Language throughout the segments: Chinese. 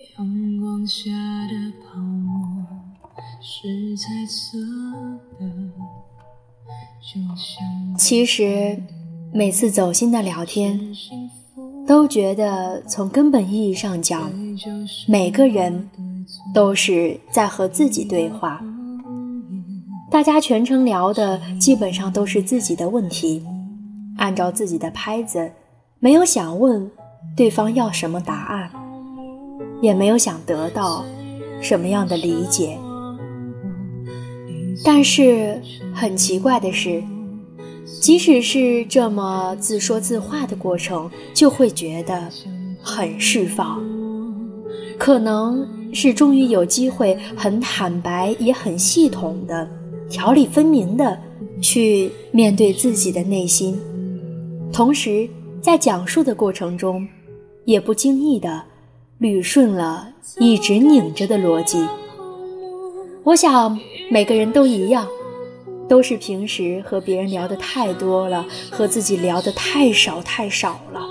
阳光下的泡沫是彩色的，就像其实，每次走心的聊天，都觉得从根本意义上讲，每个人都是在和自己对话。大家全程聊的基本上都是自己的问题，按照自己的拍子，没有想问对方要什么答案，也没有想得到什么样的理解。但是很奇怪的是，即使是这么自说自话的过程，就会觉得很释放。可能是终于有机会很坦白，也很系统的。条理分明的去面对自己的内心，同时在讲述的过程中，也不经意的捋顺了一直拧着的逻辑。我想每个人都一样，都是平时和别人聊的太多了，和自己聊的太少太少了。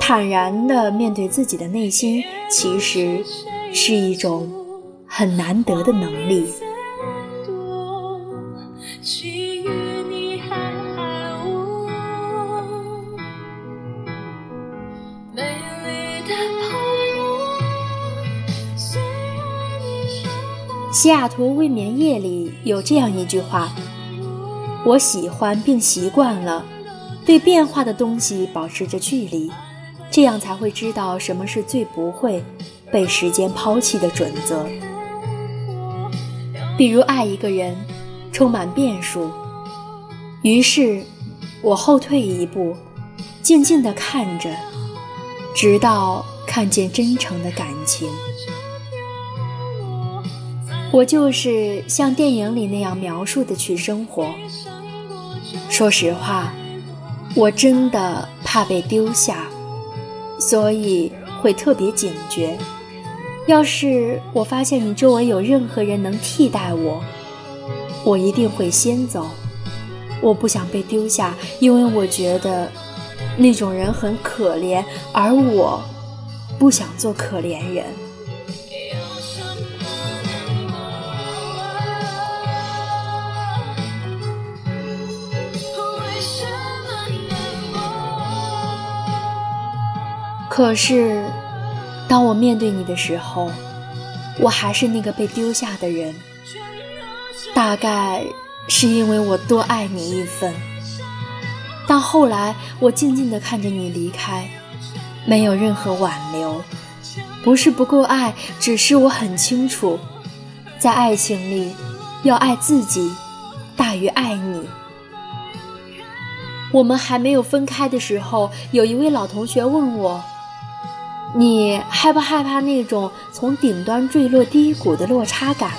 坦然的面对自己的内心，其实是一种很难得的能力。西雅图未眠夜里有这样一句话：“我喜欢并习惯了对变化的东西保持着距离，这样才会知道什么是最不会被时间抛弃的准则。比如爱一个人，充满变数，于是我后退一步，静静地看着，直到看见真诚的感情。”我就是像电影里那样描述的去生活。说实话，我真的怕被丢下，所以会特别警觉。要是我发现你周围有任何人能替代我，我一定会先走。我不想被丢下，因为我觉得那种人很可怜，而我不想做可怜人。可是，当我面对你的时候，我还是那个被丢下的人。大概是因为我多爱你一分。但后来，我静静地看着你离开，没有任何挽留。不是不够爱，只是我很清楚，在爱情里，要爱自己大于爱你。我们还没有分开的时候，有一位老同学问我。你害不害怕那种从顶端坠落低谷的落差感？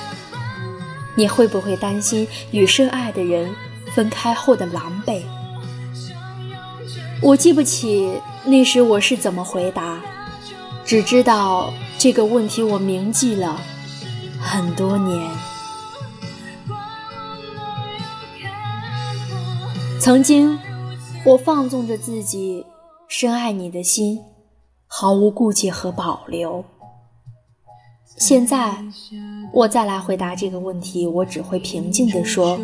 你会不会担心与深爱的人分开后的狼狈？我记不起那时我是怎么回答，只知道这个问题我铭记了很多年。曾经，我放纵着自己深爱你的心。毫无顾忌和保留。现在，我再来回答这个问题，我只会平静地说：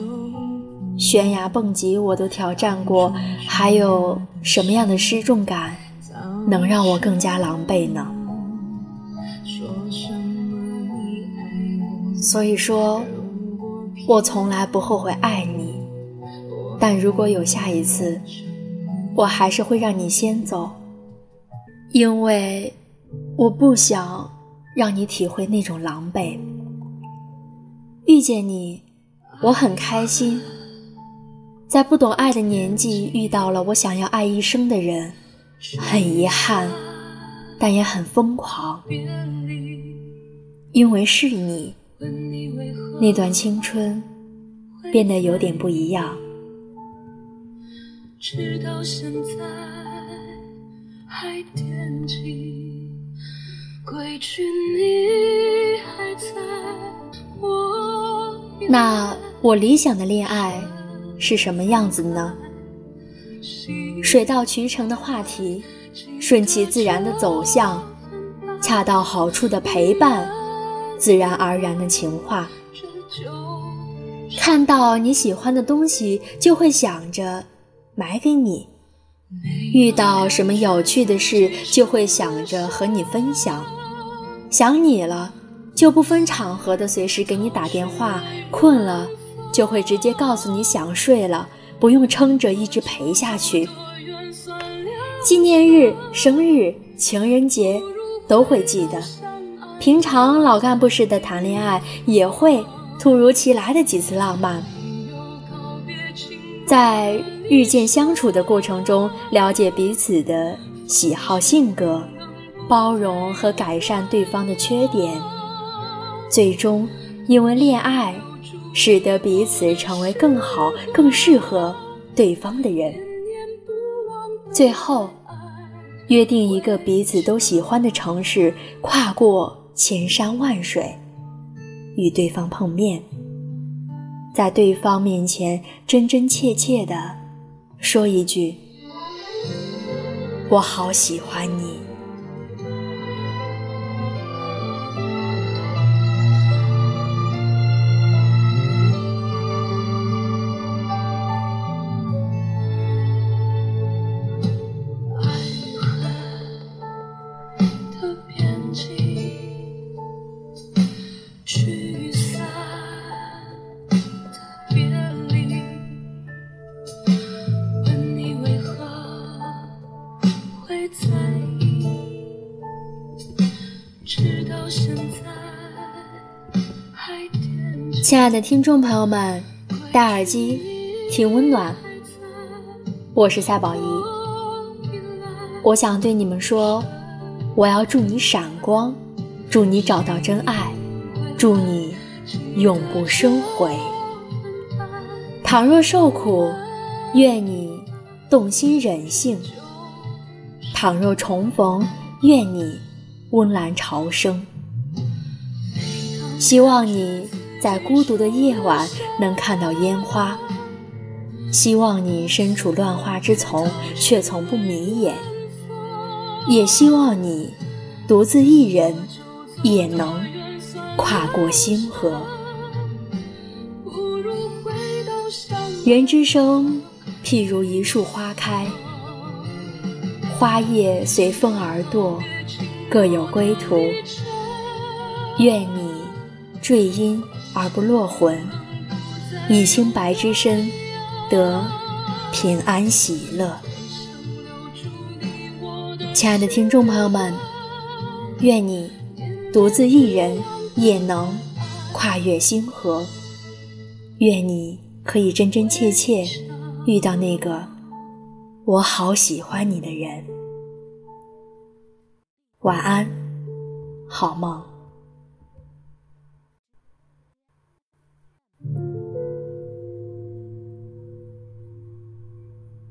悬崖蹦极我都挑战过，还有什么样的失重感能让我更加狼狈呢？所以说，我从来不后悔爱你，但如果有下一次，我还是会让你先走。因为我不想让你体会那种狼狈。遇见你，我很开心。在不懂爱的年纪遇到了我想要爱一生的人，很遗憾，但也很疯狂。因为是你，那段青春变得有点不一样。直到现在。还归去，你还在我。那我理想的恋爱是什么样子呢？水到渠成的话题，顺其自然的走向，恰到好处的陪伴，自然而然的情话。看到你喜欢的东西，就会想着买给你；遇到什么有趣的事，就会想着和你分享。想你了，就不分场合的随时给你打电话；困了，就会直接告诉你想睡了，不用撑着一直陪下去。纪念日、生日、情人节都会记得。平常老干部似的谈恋爱，也会。突如其来的几次浪漫，在日渐相处的过程中，了解彼此的喜好、性格，包容和改善对方的缺点，最终因为恋爱，使得彼此成为更好、更适合对方的人。最后，约定一个彼此都喜欢的城市，跨过千山万水。与对方碰面，在对方面前真真切切的说一句：“我好喜欢你。”亲爱的听众朋友们，戴耳机听温暖。我是赛宝仪，我想对你们说，我要祝你闪光，祝你找到真爱，祝你永不生悔。倘若受苦，愿你动心忍性；倘若重逢，愿你温岚朝生。希望你。在孤独的夜晚能看到烟花，希望你身处乱花之丛却从不迷眼，也希望你独自一人也能跨过星河。人之生，譬如一树花开，花叶随风而堕，各有归途。愿你坠音。而不落魂，以清白之身得平安喜乐。亲爱的听众朋友们，愿你独自一人也能跨越星河，愿你可以真真切切遇到那个我好喜欢你的人。晚安，好梦。